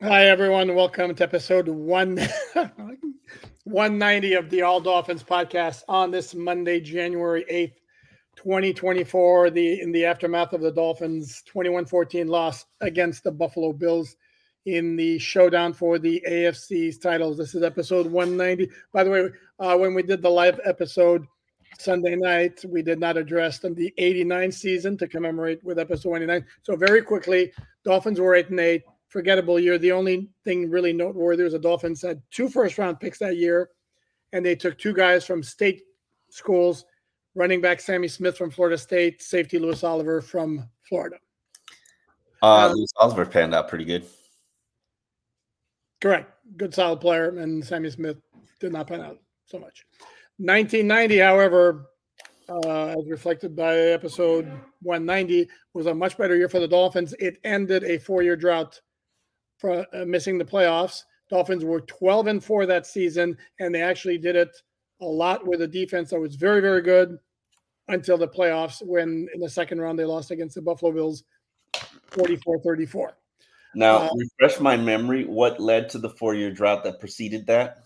Hi, everyone. Welcome to episode one, 190 of the All Dolphins podcast on this Monday, January 8th, 2024. The in the aftermath of the Dolphins 21-14 loss against the Buffalo Bills in the showdown for the AFC's titles. This is episode 190. By the way, uh, when we did the live episode Sunday night, we did not address them the 89 season to commemorate with episode 29. So very quickly, Dolphins were 8 and 8 forgettable year. The only thing really noteworthy was the Dolphins had two first round picks that year, and they took two guys from state schools running back Sammy Smith from Florida State, safety Louis Oliver from Florida. Uh, um, Louis Oliver panned out pretty good. Correct. Good solid player, and Sammy Smith did not pan out so much. 1990, however, uh, as reflected by episode 190, was a much better year for the Dolphins. It ended a four year drought for uh, missing the playoffs. Dolphins were 12 and 4 that season, and they actually did it a lot with a defense that was very, very good until the playoffs when in the second round they lost against the Buffalo Bills 44 34. Now, uh, refresh my memory. What led to the four year drought that preceded that?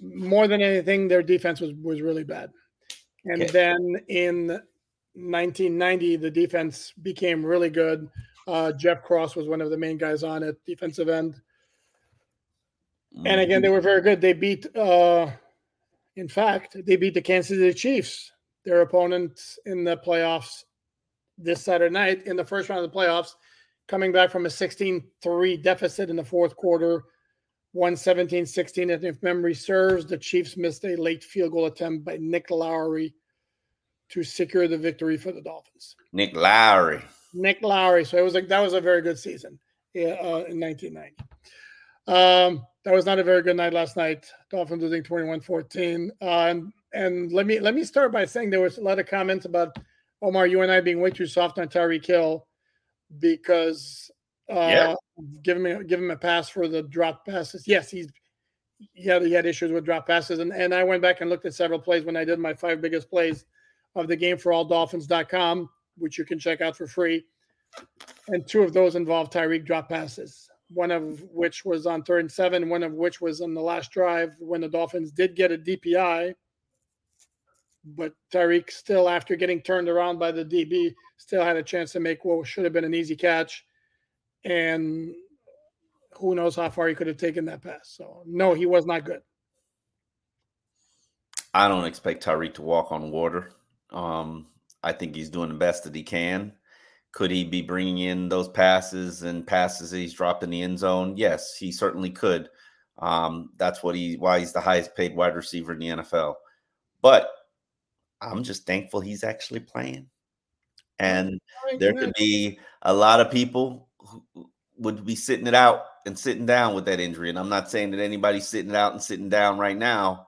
More than anything, their defense was, was really bad. And okay. then in 1990, the defense became really good. Uh, Jeff Cross was one of the main guys on it, defensive end. And again, they were very good. They beat, uh, in fact, they beat the Kansas City Chiefs, their opponent in the playoffs this Saturday night in the first round of the playoffs, coming back from a 16 3 deficit in the fourth quarter, 117 16. And if memory serves, the Chiefs missed a late field goal attempt by Nick Lowery to secure the victory for the Dolphins. Nick Lowery. Nick Lowery. So it was like that was a very good season uh, in 1990. Um, that was not a very good night last night. Dolphins losing 21-14. Uh, and, and let me let me start by saying there was a lot of comments about Omar, you and I being way too soft on Tyreek Hill because uh, yeah. give him give him a pass for the drop passes. Yes, he's he had he had issues with drop passes, and and I went back and looked at several plays when I did my five biggest plays of the game for all Dolphins.com which you can check out for free. And two of those involved Tyreek drop passes, one of which was on third and seven, one of which was on the last drive when the Dolphins did get a DPI. But Tyreek still, after getting turned around by the DB, still had a chance to make what should have been an easy catch. And who knows how far he could have taken that pass. So, no, he was not good. I don't expect Tyreek to walk on water. Um, I think he's doing the best that he can. Could he be bringing in those passes and passes that he's dropped in the end zone? Yes, he certainly could. Um, that's what he why he's the highest paid wide receiver in the NFL. But I'm just thankful he's actually playing. And there could be a lot of people who would be sitting it out and sitting down with that injury. And I'm not saying that anybody sitting it out and sitting down right now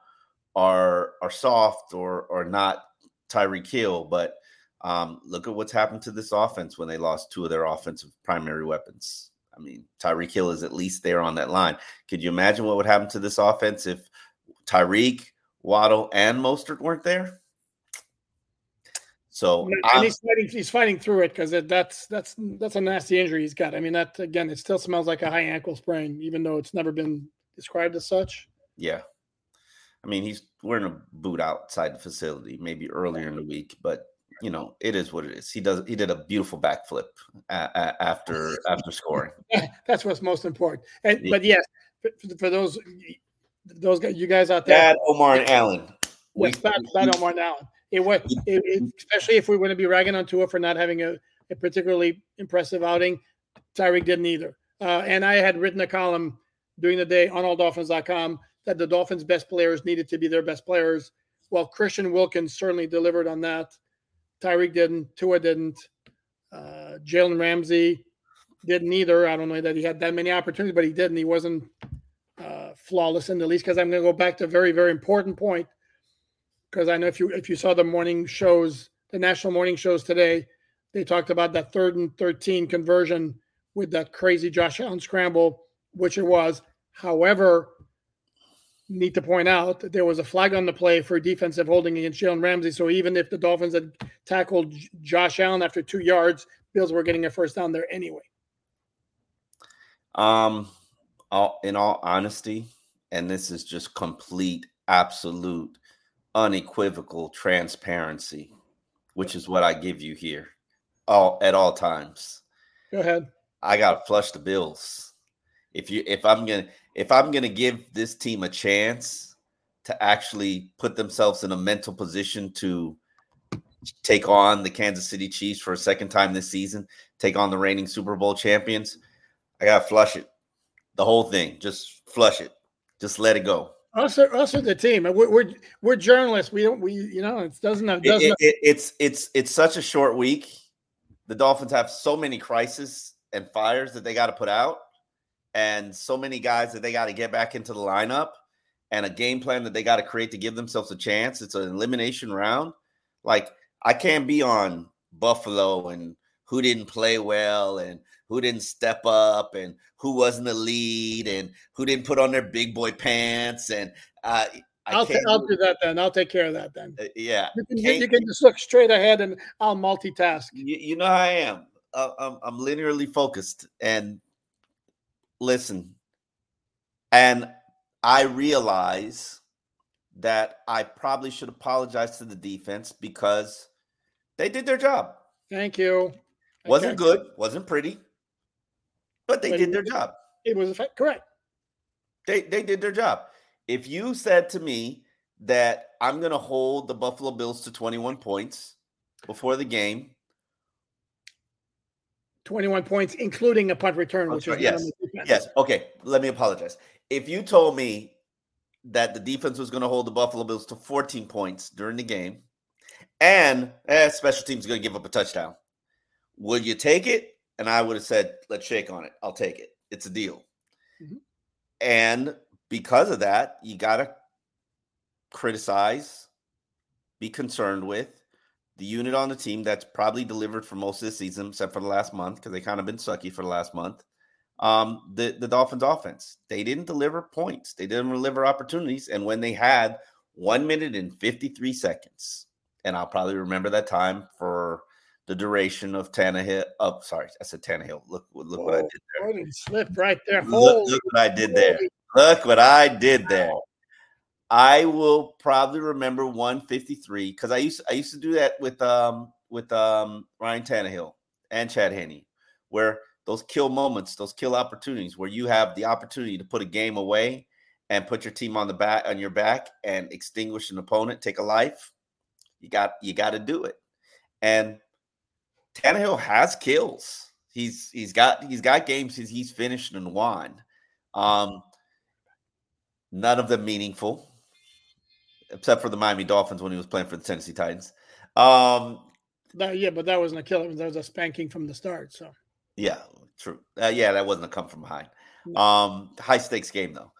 are are soft or or not Tyreek Hill, but um, look at what's happened to this offense when they lost two of their offensive primary weapons. I mean, Tyreek Hill is at least there on that line. Could you imagine what would happen to this offense if Tyreek, Waddle, and Mostert weren't there? So and he's fighting, he's fighting through it because that's that's that's a nasty injury he's got. I mean, that again, it still smells like a high ankle sprain, even though it's never been described as such. Yeah, I mean, he's wearing a boot outside the facility, maybe earlier in the week, but you know, it is what it is. He does. He did a beautiful backflip after after scoring. That's what's most important. And yeah. but yes, for, for, those those guys, you guys out there, Bad Omar and Allen. Yes, bad Omar and Allen. It was, it, it, especially if we want to be ragging on Tua for not having a, a particularly impressive outing. Tyreek didn't either. Uh, and I had written a column during the day on alldolphins.com that the Dolphins' best players needed to be their best players. Well, Christian Wilkins certainly delivered on that. Tyreek didn't. Tua didn't. Uh, Jalen Ramsey didn't either. I don't know that he had that many opportunities, but he didn't. He wasn't uh, flawless in the least. Because I'm going to go back to a very, very important point. Because I know if you if you saw the morning shows, the national morning shows today, they talked about that third and thirteen conversion with that crazy Josh Allen scramble, which it was. However, need to point out that there was a flag on the play for defensive holding against Jalen Ramsey. So even if the Dolphins had tackled Josh Allen after two yards, Bills were getting a first down there anyway. Um, all, in all honesty, and this is just complete, absolute, unequivocal transparency, which is what I give you here, all at all times. Go ahead. I gotta flush the Bills. If you if I'm gonna if I'm gonna give this team a chance to actually put themselves in a mental position to take on the Kansas City Chiefs for a second time this season, take on the reigning Super Bowl champions, I gotta flush it. The whole thing. Just flush it. Just let it go. Us, us the team. We're, we're, we're journalists. We don't. We you know it doesn't. It doesn't. It, it, it's it's it's such a short week. The Dolphins have so many crises and fires that they got to put out, and so many guys that they got to get back into the lineup, and a game plan that they got to create to give themselves a chance. It's an elimination round. Like I can't be on Buffalo and who didn't play well and who didn't step up and who wasn't the lead and who didn't put on their big boy pants and uh, I'll, t- I'll do that then. I'll take care of that then. Uh, yeah, you can, you can, just look straight ahead and I'll multitask. You, you know how I am. Uh, I'm, I'm linearly focused and listen. And I realize that I probably should apologize to the defense because they did their job. Thank you. Wasn't okay. good, wasn't pretty, but they but did their job. It was correct. They they did their job. If you said to me that I'm going to hold the Buffalo Bills to 21 points before the game, 21 points, including a punt return, which is yes, yes. Okay, let me apologize. If you told me that the defense was going to hold the Buffalo Bills to 14 points during the game, and eh, special teams is going to give up a touchdown, would you take it? And I would have said, let's shake on it. I'll take it. It's a deal. Mm-hmm. And because of that, you got to criticize, be concerned with the unit on the team that's probably delivered for most of the season, except for the last month, because they kind of been sucky for the last month. Um, the, the Dolphins offense, they didn't deliver points, they didn't deliver opportunities. And when they had one minute and 53 seconds, and I'll probably remember that time for the duration of Tannehill. Oh, sorry, I said Tannehill. Look, look oh, what I did there. Oh, slip right there. Look, look, what I did there. Look what I did there. I will probably remember 153 because I used I used to do that with um with um Ryan Tannehill and Chad Henne, where those kill moments, those kill opportunities, where you have the opportunity to put a game away and put your team on the back on your back and extinguish an opponent, take a life. You got you got to do it. And Tannehill has kills. He's he's got he's got games he's, he's finished and won. Um, none of them meaningful, except for the Miami Dolphins when he was playing for the Tennessee Titans. Um, that, yeah, but that wasn't a kill. That was a spanking from the start. So yeah, true. Uh, yeah, that wasn't a come from behind. Um, high stakes game though.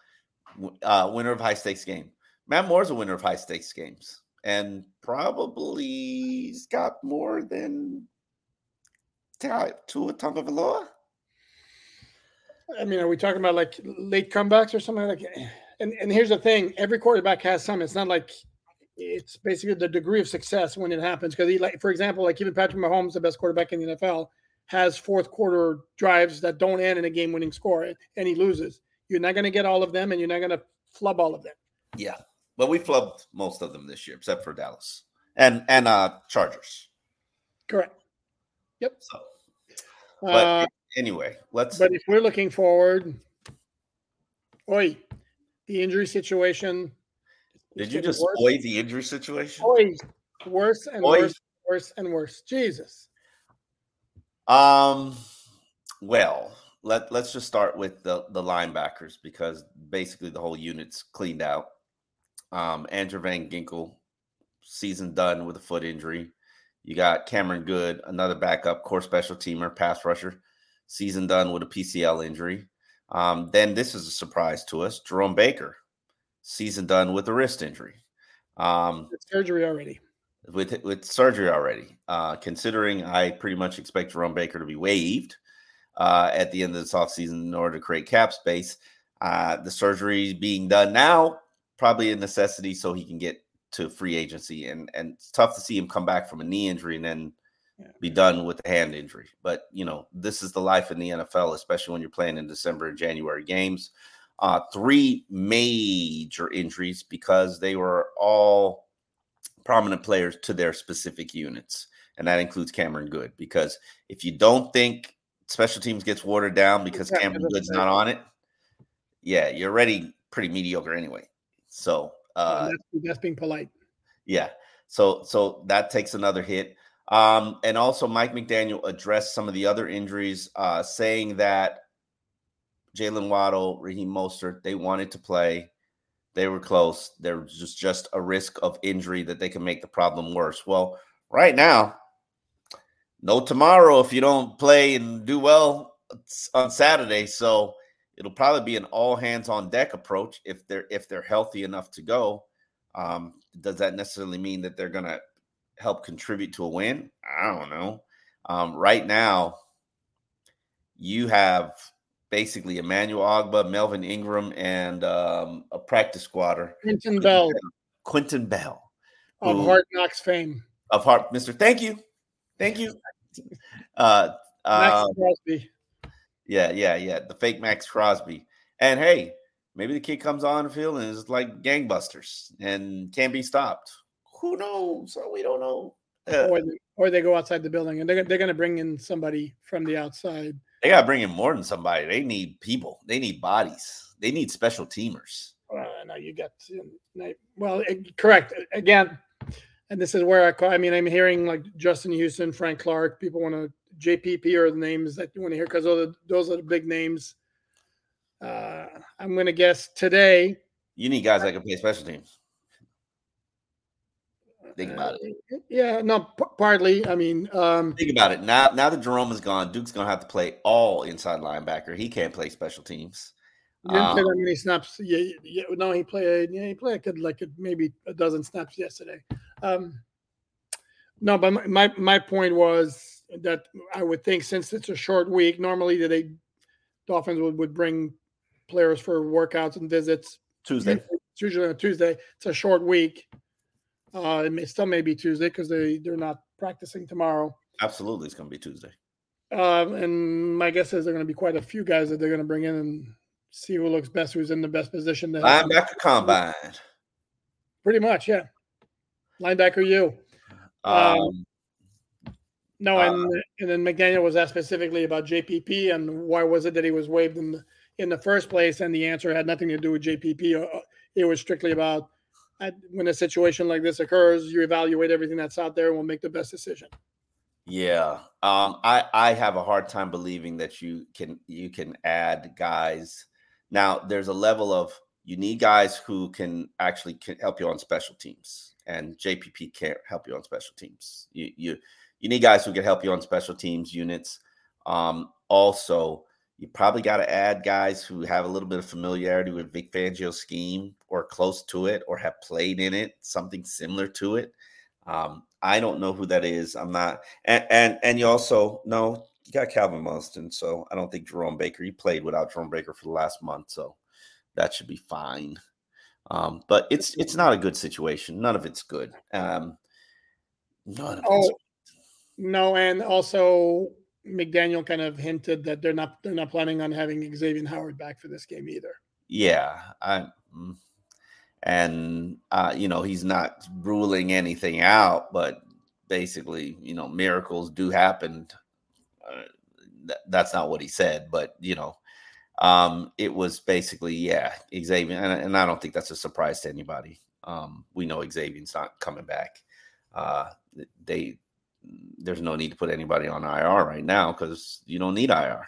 Uh, winner of high stakes game. Matt Moore's a winner of high stakes games, and probably he's got more than Tua Tagovailoa? I mean, are we talking about like late comebacks or something like? And and here's the thing: every quarterback has some. It's not like it's basically the degree of success when it happens. Because he, like, for example, like even Patrick Mahomes, the best quarterback in the NFL, has fourth quarter drives that don't end in a game-winning score, and he loses. You're not going to get all of them, and you're not going to flub all of them. Yeah, but we flubbed most of them this year, except for Dallas and and uh Chargers. Correct. Yep. So but uh, anyway, let's. But if we're looking forward, oi, the injury situation. Did you just worse. oi the injury situation? Oi, worse and oi. worse, worse and worse. Jesus. Um. Well, let let's just start with the the linebackers because basically the whole unit's cleaned out. Um, Andrew Van Ginkel, season done with a foot injury. You got Cameron Goode, another backup core special teamer, pass rusher. season done with a PCL injury. Um, then this is a surprise to us. Jerome Baker, season done with a wrist injury. Um, surgery already. With with surgery already. Uh, considering I pretty much expect Jerome Baker to be waived uh, at the end of this offseason in order to create cap space. Uh, the surgery being done now, probably a necessity so he can get to free agency. And and it's tough to see him come back from a knee injury and then be done with a hand injury. But you know, this is the life in the NFL, especially when you're playing in December and January games. Uh, three major injuries because they were all prominent players to their specific units, and that includes Cameron Goode. Because if you don't think special teams gets watered down because Cameron Goode's not on it, yeah, you're already pretty mediocre anyway. So uh, that's, that's being polite. Yeah. So so that takes another hit. Um, and also, Mike McDaniel addressed some of the other injuries, uh, saying that Jaylen Waddle, Raheem Mostert, they wanted to play. They were close. There was just, just a risk of injury that they can make the problem worse. Well, right now, no tomorrow if you don't play and do well on Saturday. So it'll probably be an all hands on deck approach if they're if they're healthy enough to go. Um, does that necessarily mean that they're gonna help contribute to a win? I don't know. Um, right now, you have basically Emmanuel Ogbah, Melvin Ingram, and um, a practice squatter. Quinton Bell. Quinton Bell. Of who, Hard Knocks fame. Of Hard Mr. Thank you. Thank you. Uh, Maxx um, Crosby. Yeah, yeah, yeah. The fake Maxx Crosby. And hey, maybe the kid comes on the field and is like gangbusters and can't be stopped. Who knows? We don't know. Uh, or, they, or they go outside the building and they're, they're going to bring in somebody from the outside. They got to bring in more than somebody. They need people. They need bodies. They need special teamers. Uh, no, you got well, correct again. And this is where I call. I mean, I'm hearing like Justin Houston, Frank Clark. People want to JPP are the names that you want to hear because those, those are the big names. Uh, I'm going to guess today. You need guys that can play special teams. Think about it. Uh, yeah, no, p- partly. I mean, um, think about it. Now, now that Jerome is gone, Duke's going to have to play all inside linebacker. He can't play special teams. He didn't um, play that many snaps. Yeah, yeah, no, he played. Yeah, he played like maybe a dozen snaps yesterday. Um, no, but my, my my point was that I would think since it's a short week, normally that they Dolphins would, would bring players for workouts and visits Tuesday. It's usually on Tuesday. It's a short week. Uh, it may still may be Tuesday because they they're not practicing tomorrow. Absolutely, it's going to be Tuesday. Um, and my guess is there are going to be quite a few guys that they're going to bring in and see who looks best, who's in the best position. To Linebacker combine. Pretty much, yeah. Linebacker, you. Um, um, no, and uh, and then McDaniel was asked specifically about JPP and why was it that he was waived in the in the first place, and the answer had nothing to do with JPP. Uh, it was strictly about when a situation like this occurs, you evaluate everything that's out there and we'll make the best decision. Yeah, um, I I have a hard time believing that you can you can add guys. Now there's a level of you need guys who can actually can help you on special teams, and JPP can't help you on special teams. You you you need guys who can help you on special teams units. Um, also, you probably got to add guys who have a little bit of familiarity with Vic Fangio's scheme or close to it or have played in it, something similar to it. Um, I don't know who that is. I'm not, and and, and you also know you got Calvin Munson, so I don't think Jerome Baker. He played without Jerome Baker for the last month, so that should be fine. Um, but it's it's not a good situation. None of it's good. Um, none of oh, no, and also McDaniel kind of hinted that they're not they're not planning on having Xavier Howard back for this game either. Yeah, I mm, and uh, you know he's not ruling anything out, but basically, you know, miracles do happen. Uh, th- that's not what he said, but you know, um, it was basically yeah, Xavier, and, and, I don't think that's a surprise to anybody. Um, we know Xavier's not coming back. Uh, they there's no need to put anybody on IR right now because you don't need IR.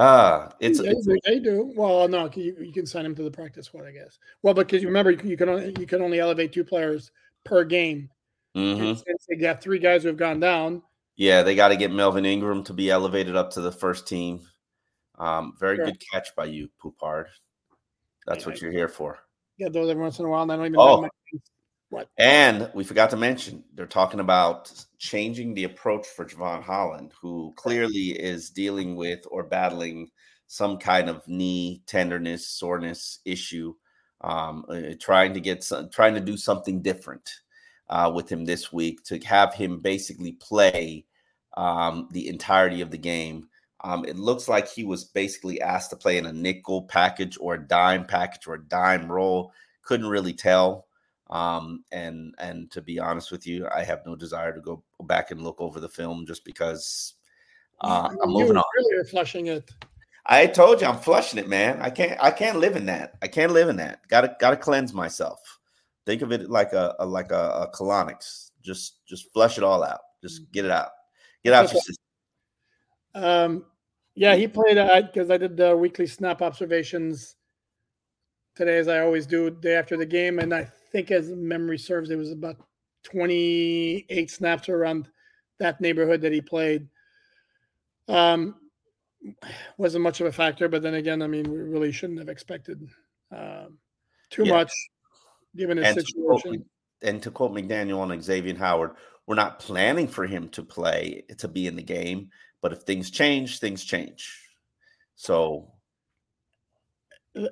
Ah, it's, they, it's they, they do. Well, no, you, you can sign him to the practice squad, I guess. Well, because you remember you can only you can only elevate two players per game. mhm. Since they got three guys who have gone down, yeah. They got to get Melvin Ingram to be elevated up to the first team. Um, very Sure. good catch by you, Poupart. That's what you're here for. Yeah, those every once in a while. And I don't even Oh. know my- what. And we forgot to mention they're talking about changing the approach for Jevon Holland, who clearly is dealing with or battling some kind of knee tenderness, soreness issue. Um, uh, trying to get some, trying to do something different uh, with him this week to have him basically play um, the entirety of the game. Um, it looks like he was basically asked to play in a nickel package or a dime package or a dime roll. Couldn't really tell. Um, and and to be honest with you, I have no desire to go back and look over the film just because uh, I'm moving on. really flushing it. I told you I'm flushing it, man. I can't I can't live in that. I can't live in that. Gotta gotta cleanse myself. Think of it like a, a like a, a colonics. Just just flush it all out. Just get it out. Get out your system. Um, yeah, he played because I did the weekly snap observations today, as I always do, day after the game, and I think, as memory serves, it was about 28 snaps around that neighborhood that he played. Um, wasn't much of a factor, but then again, I mean, we really shouldn't have expected um, too Yeah. much given his And to, quote, situation. And to quote McDaniel on Xavier Howard, we're not planning for him to play to be in the game, but if things change, things change. So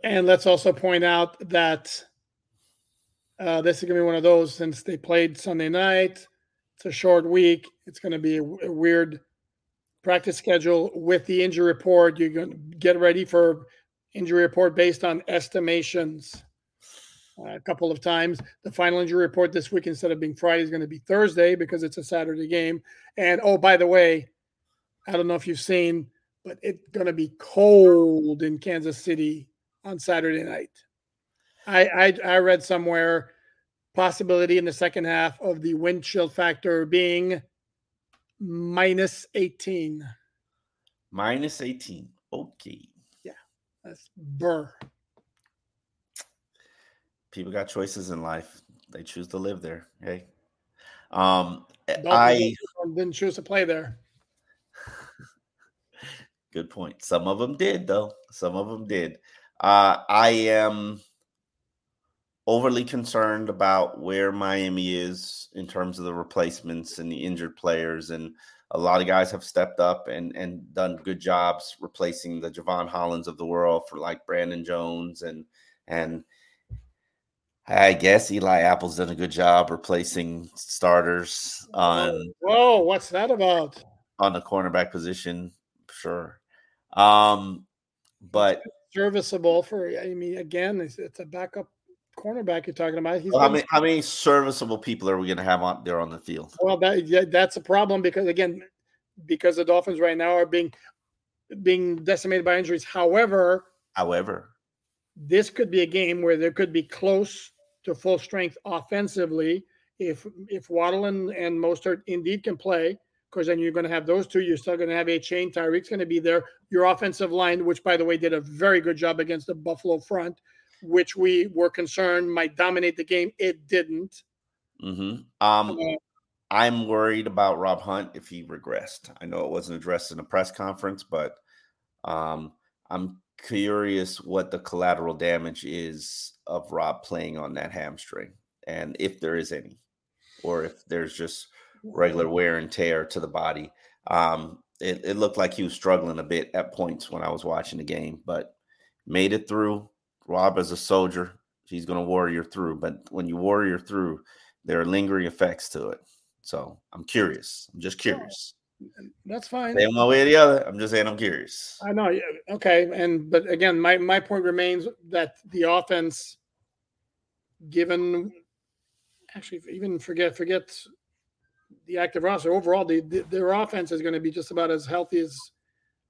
And let's also point out that uh, this is going to be one of those since they played Sunday night. It's a short week. It's going to be a, weird practice schedule with the injury report. You're going to get ready for injury report based on estimations. Uh, a couple of times, the final injury report this week instead of being Friday is going to be Thursday because it's a Saturday game. And oh, by the way, I don't know if you've seen, but it's going to be cold in Kansas City on Saturday night. I, I I read somewhere possibility in the second half of the wind chill factor being minus 18. minus 18. Okay. Yeah. That's burr. People got choices in life. They choose to live there. Hey. Um Dolphins I didn't choose to play there. good point. Some of them did though. Some of them did. Uh I am overly concerned about where Miami is in terms of the replacements and the injured players and a lot of guys have stepped up and and done good jobs replacing the Jevon Hollands of the world for like Brandon Jones and and I guess Eli Apple's done a good job replacing starters on Whoa, what's that about? on the cornerback position, sure. Um, but Serviceable for, I mean, again, it's, it's a backup cornerback you're talking about. He's well, how many how many serviceable people are we going to have on there on the field? Well, that yeah, that's a problem because again, because the Dolphins right now are being being decimated by injuries. However, However, this could be a game where there could be close to full strength offensively if if Waddle and, and Mostert indeed can play. Because then you're going to have those two. You're still going to have a chain. Tyreek's going to be there. Your offensive line, which by the way did a very good job against the Buffalo front, which we were concerned might dominate the game. It didn't. hmm um, Uh, I'm worried about Rob Hunt if he regressed. I know it wasn't addressed in a press conference, but Um, I'm curious what the collateral damage is of Rob playing on that hamstring, and if there is any, or if there's just regular wear and tear to the body. Um, it, it looked like he was struggling a bit at points when I was watching the game, but made it through. Rob is a soldier. He's going to warrior through. But when you warrior through, there are lingering effects to it. So I'm curious. I'm just curious. That's fine. Say one way or the other. I'm just saying I'm curious. I know. Okay. And but again, my my point remains that the offense, given actually even forget forget the active roster overall, the, the, their offense is going to be just about as healthy as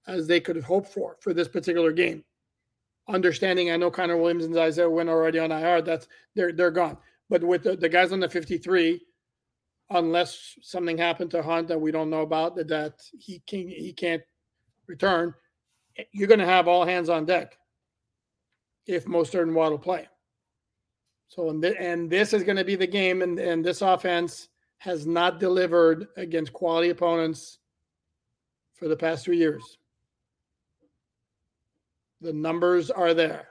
as they could hope for for this particular game. Understanding, I know Connor Williams and Isaiah Wynn already on IR. That's they're they're gone. But with the, the guys on the 53, unless something happened to Hunt that we don't know about that, that he can he can't return, eh, you're going to have all hands on deck if Mostert and Waddle play. So and, th- and this is going to be the game, and, and this offense has not delivered against quality opponents for the past three years. The numbers are there.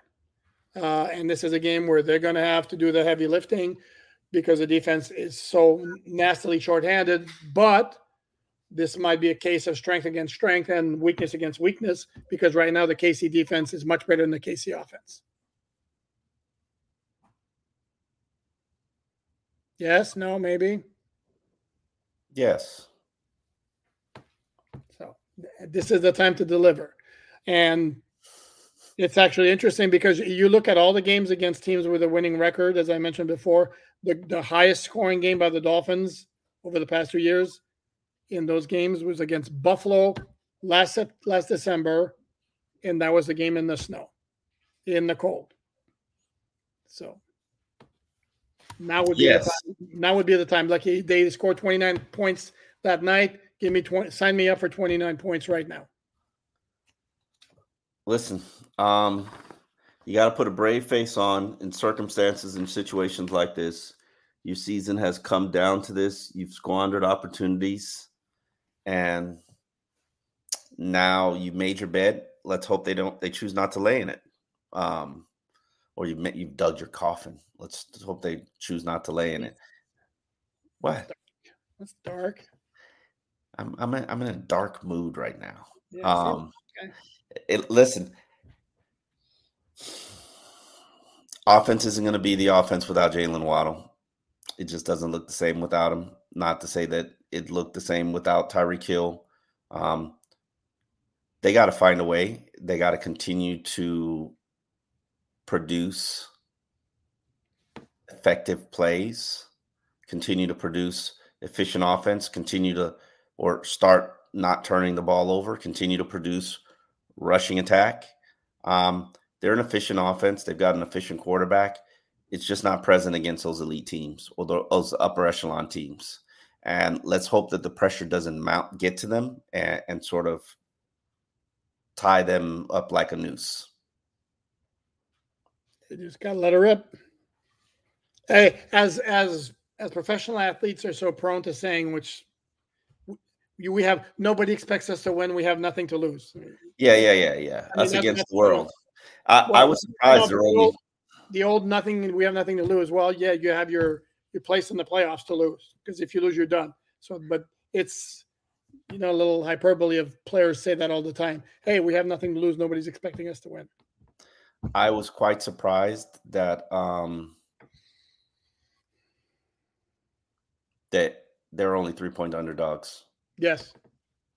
Uh, and this is a game where they're going to have to do the heavy lifting because the defense is so nastily shorthanded. But this might be a case of strength against strength and weakness against weakness because right now the KC defense is much better than the KC offense. Yes, no, maybe. Yes. So this is the time to deliver. And it's actually interesting because you look at all the games against teams with a winning record, as I mentioned before, the, the highest scoring game by the Dolphins over the past two years in those games was against Buffalo last last December, and that was the game in the snow, in the cold. So now would be yes. the time, now would be the time. Like they scored 29 points that night. Give me 20, sign me up for 29 points right now. Listen, um, you got to put a brave face on in circumstances and situations like this. Your season has come down to this. You've squandered opportunities, and now you've made your bed. Let's hope they don't. They choose not to lay in it. Um, or you've met, you've dug your coffin. Let's hope they choose not to lay in it. What? That's dark. I'm I'm in, I'm in a dark mood right now. Yeah, um, okay. It, listen, offense isn't going to be the offense without Jaylen Waddle. It just doesn't look the same without him. Not to say that it looked the same without Tyreek Hill. Um, they got to find a way. They got to continue to produce effective plays, continue to produce efficient offense, continue to or start not turning the ball over, continue to produce rushing attack. Um, they're an efficient offense. They've got an efficient quarterback. It's just not present against those elite teams or those upper echelon teams. And let's hope that the pressure doesn't mount, get to them, and, and sort of tie them up like a noose. You just gotta let her rip. Hey, as as as professional athletes are so prone to saying, which we have nobody expects us to win. We have nothing to lose. Yeah, yeah, yeah, yeah. I mean, us against the world. I, well, I, was surprised. the, old, the old nothing. We have nothing to lose. Well, yeah, you have your your place in the playoffs to lose because if you lose, you're done. So, but it's you know a little hyperbole of players say that all the time. Hey, we have nothing to lose. Nobody's expecting us to win. I was quite surprised that um that they're only three point underdogs. Yes.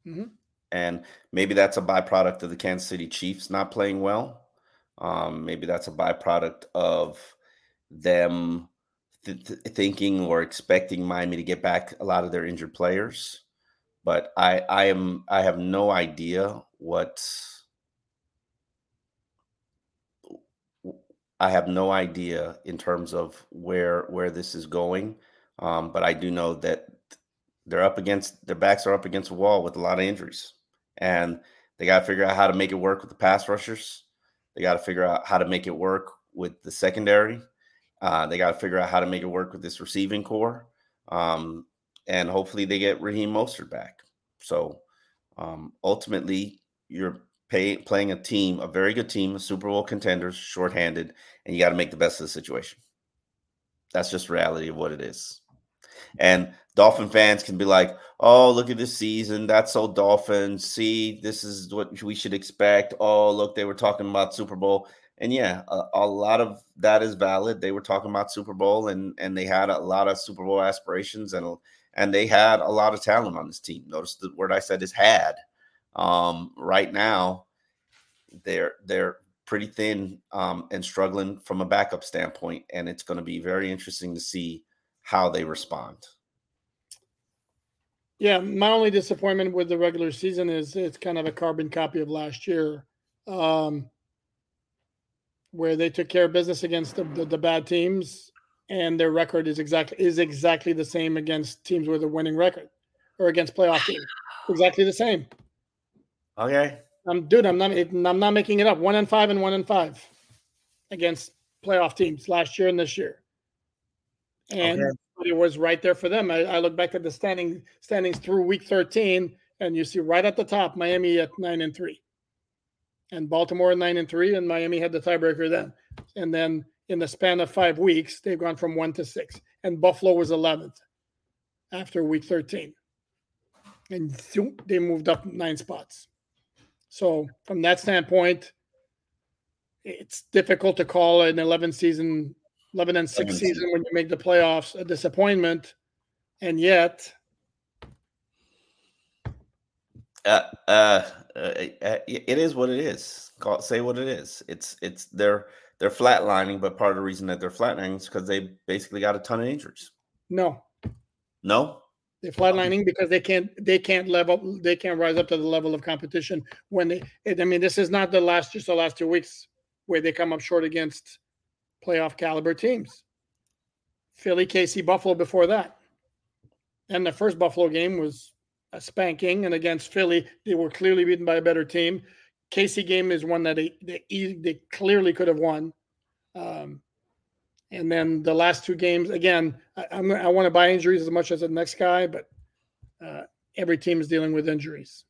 Mm-hmm. And maybe that's a byproduct of the Kansas City Chiefs not playing well. Um, maybe that's a byproduct of them th- th- thinking or expecting Miami to get back a lot of their injured players. But I, I am, I have no idea what I have no idea in terms of where where this is going, um, but I do know that they're up against their backs are up against a wall with a lot of injuries, and they got to figure out how to make it work with the pass rushers. They got to figure out how to make it work with the secondary. Uh, they got to figure out how to make it work with this receiving core, um, and hopefully they get Raheem Mostert back. So um, ultimately, you're pay, playing a team, a very good team, Super Bowl contenders, shorthanded, and you got to make the best of the situation. That's just reality of what it is. And Dolphin fans can be like, "Oh, look at this season. That's so Dolphins. See, this is what we should expect. Oh, look, they were talking about Super Bowl." And yeah, a, a, lot of that is valid. They were talking about Super Bowl, and and they had a lot of Super Bowl aspirations, and and they had a lot of talent on this team. Notice the word I said is had. Um, right now, they're they're pretty thin um, and struggling from a backup standpoint, and it's going to be very interesting to see how they respond. Yeah, my only disappointment with the regular season is it's kind of a carbon copy of last year, um, where they took care of business against the, the, the bad teams, and their record is exactly is exactly the same against teams with a winning record, or against playoff teams, exactly the same. Okay, I'm dude. I'm not. I'm not making it up. One and five and one and five against playoff teams last year and this year, and okay. it was right there for them. I, I, look back at the standing standings through week 13, and you see right at the top Miami at nine and three, and Baltimore at nine and three, and Miami had the tiebreaker then, and then in the span of five weeks they've gone from one to six, and Buffalo was 11th after week 13, and they moved up nine spots. So from that standpoint, it's difficult to call an 11 season, 11 and six season when you make the playoffs a disappointment, and yet. Uh, uh, uh, it is what it is. Call say what it is. It's it's they're they're flatlining, but part of the reason that they're flatlining is because they basically got a ton of injuries. No. No. They're flatlining because they can't they can't level they can't rise up to the level of competition when they. I mean, this is not the last just the last two weeks where they come up short against playoff caliber teams. Philly, KC, Buffalo before that, and the first Buffalo game was a spanking, and against Philly they were clearly beaten by a better team. KC game is one that they they, they clearly could have won. Um, and then the last two games, again, I, I want to buy injuries as much as the next guy, but uh, every team is dealing with injuries.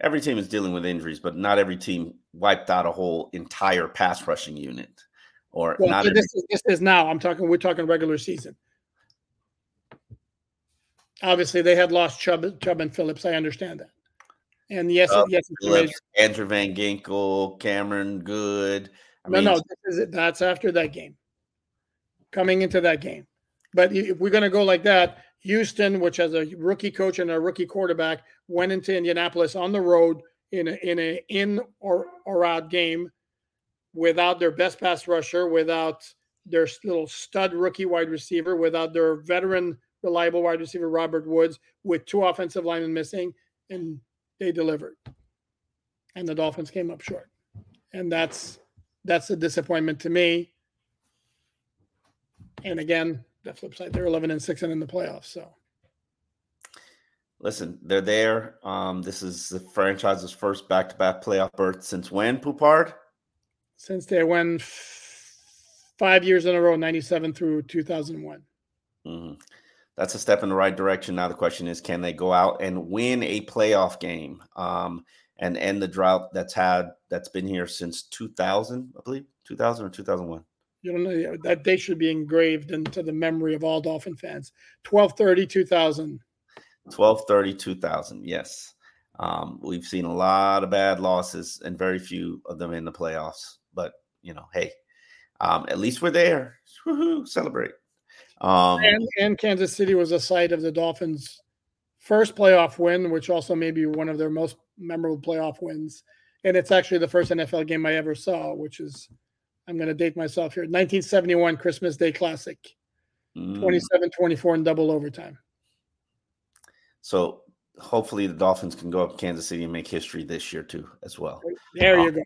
Every team is dealing with injuries, but not every team wiped out a whole entire pass rushing unit. Or well, not. This, is, this is now. I'm talking. We're talking regular season. Obviously, they had lost Chubb, Chubb and Phillips. I understand that. And yes, yes, Phillips, Andrew Van Ginkel, Cameron Goode. I no, mean, no, is, that's after that game coming into that game. But if we're going to go like that, Houston, which has a rookie coach and a rookie quarterback, went into Indianapolis on the road in a, in a in or, or out game without their best pass rusher, without their little stud rookie wide receiver, without their veteran reliable wide receiver Robert Woods, with two offensive linemen missing, and they delivered. And the Dolphins came up short, and that's that's a disappointment to me. And again, the flip side, they're 11 and 6 and in the playoffs. So, listen, they're there. Um, this is the franchise's first back to back playoff berth since when, Poupart? Since they went five years in a row, 97 through 2001. Mm-hmm. That's a step in the right direction. Now, the question is can they go out and win a playoff game um, and end the drought that's had, that's been here since 2000, I believe, 2000 or 2001? You don't know that they should be engraved into the memory of all Dolphin fans. 1230 2000. 1230 2000. Yes. Um, we've seen a lot of bad losses and very few of them in the playoffs. But, you know, hey, um, at least we're there. Woo-hoo, celebrate. Um, and, and Kansas City was a site of the Dolphins' first playoff win, which also may be one of their most memorable playoff wins. And it's actually the first NFL game I ever saw, which is I'm going to date myself here. 1971 Christmas Day Classic. Mm. 27 24 in double overtime. So hopefully the Dolphins can go up Kansas City and make history this year too, as well. There you um, go.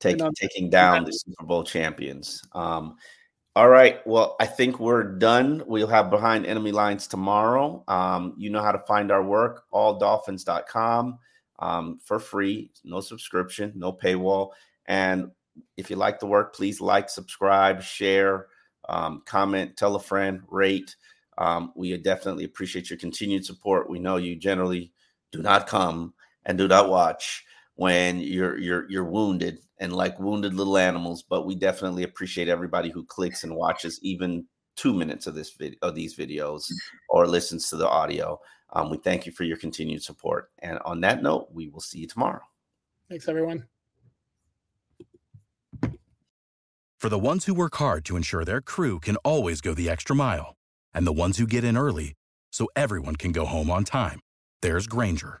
Take, taking down the Super Bowl champions. Um, all right. Well, I think we're done. We'll have behind enemy lines tomorrow. Um, you know how to find our work, alldolphins.com um, for free, no subscription, no paywall. And if you like the work, please like, subscribe, share, um, comment, tell a friend, rate. Um, we definitely appreciate your continued support. We know you generally do not come and do not watch when you're you're you're wounded and like wounded little animals. But we definitely appreciate everybody who clicks and watches even two minutes of this video of these videos or listens to the audio. Um, we thank you for your continued support. And on that note, we will see you tomorrow. Thanks, everyone. For the ones who work hard to ensure their crew can always go the extra mile, and the ones who get in early so everyone can go home on time, there's Grainger,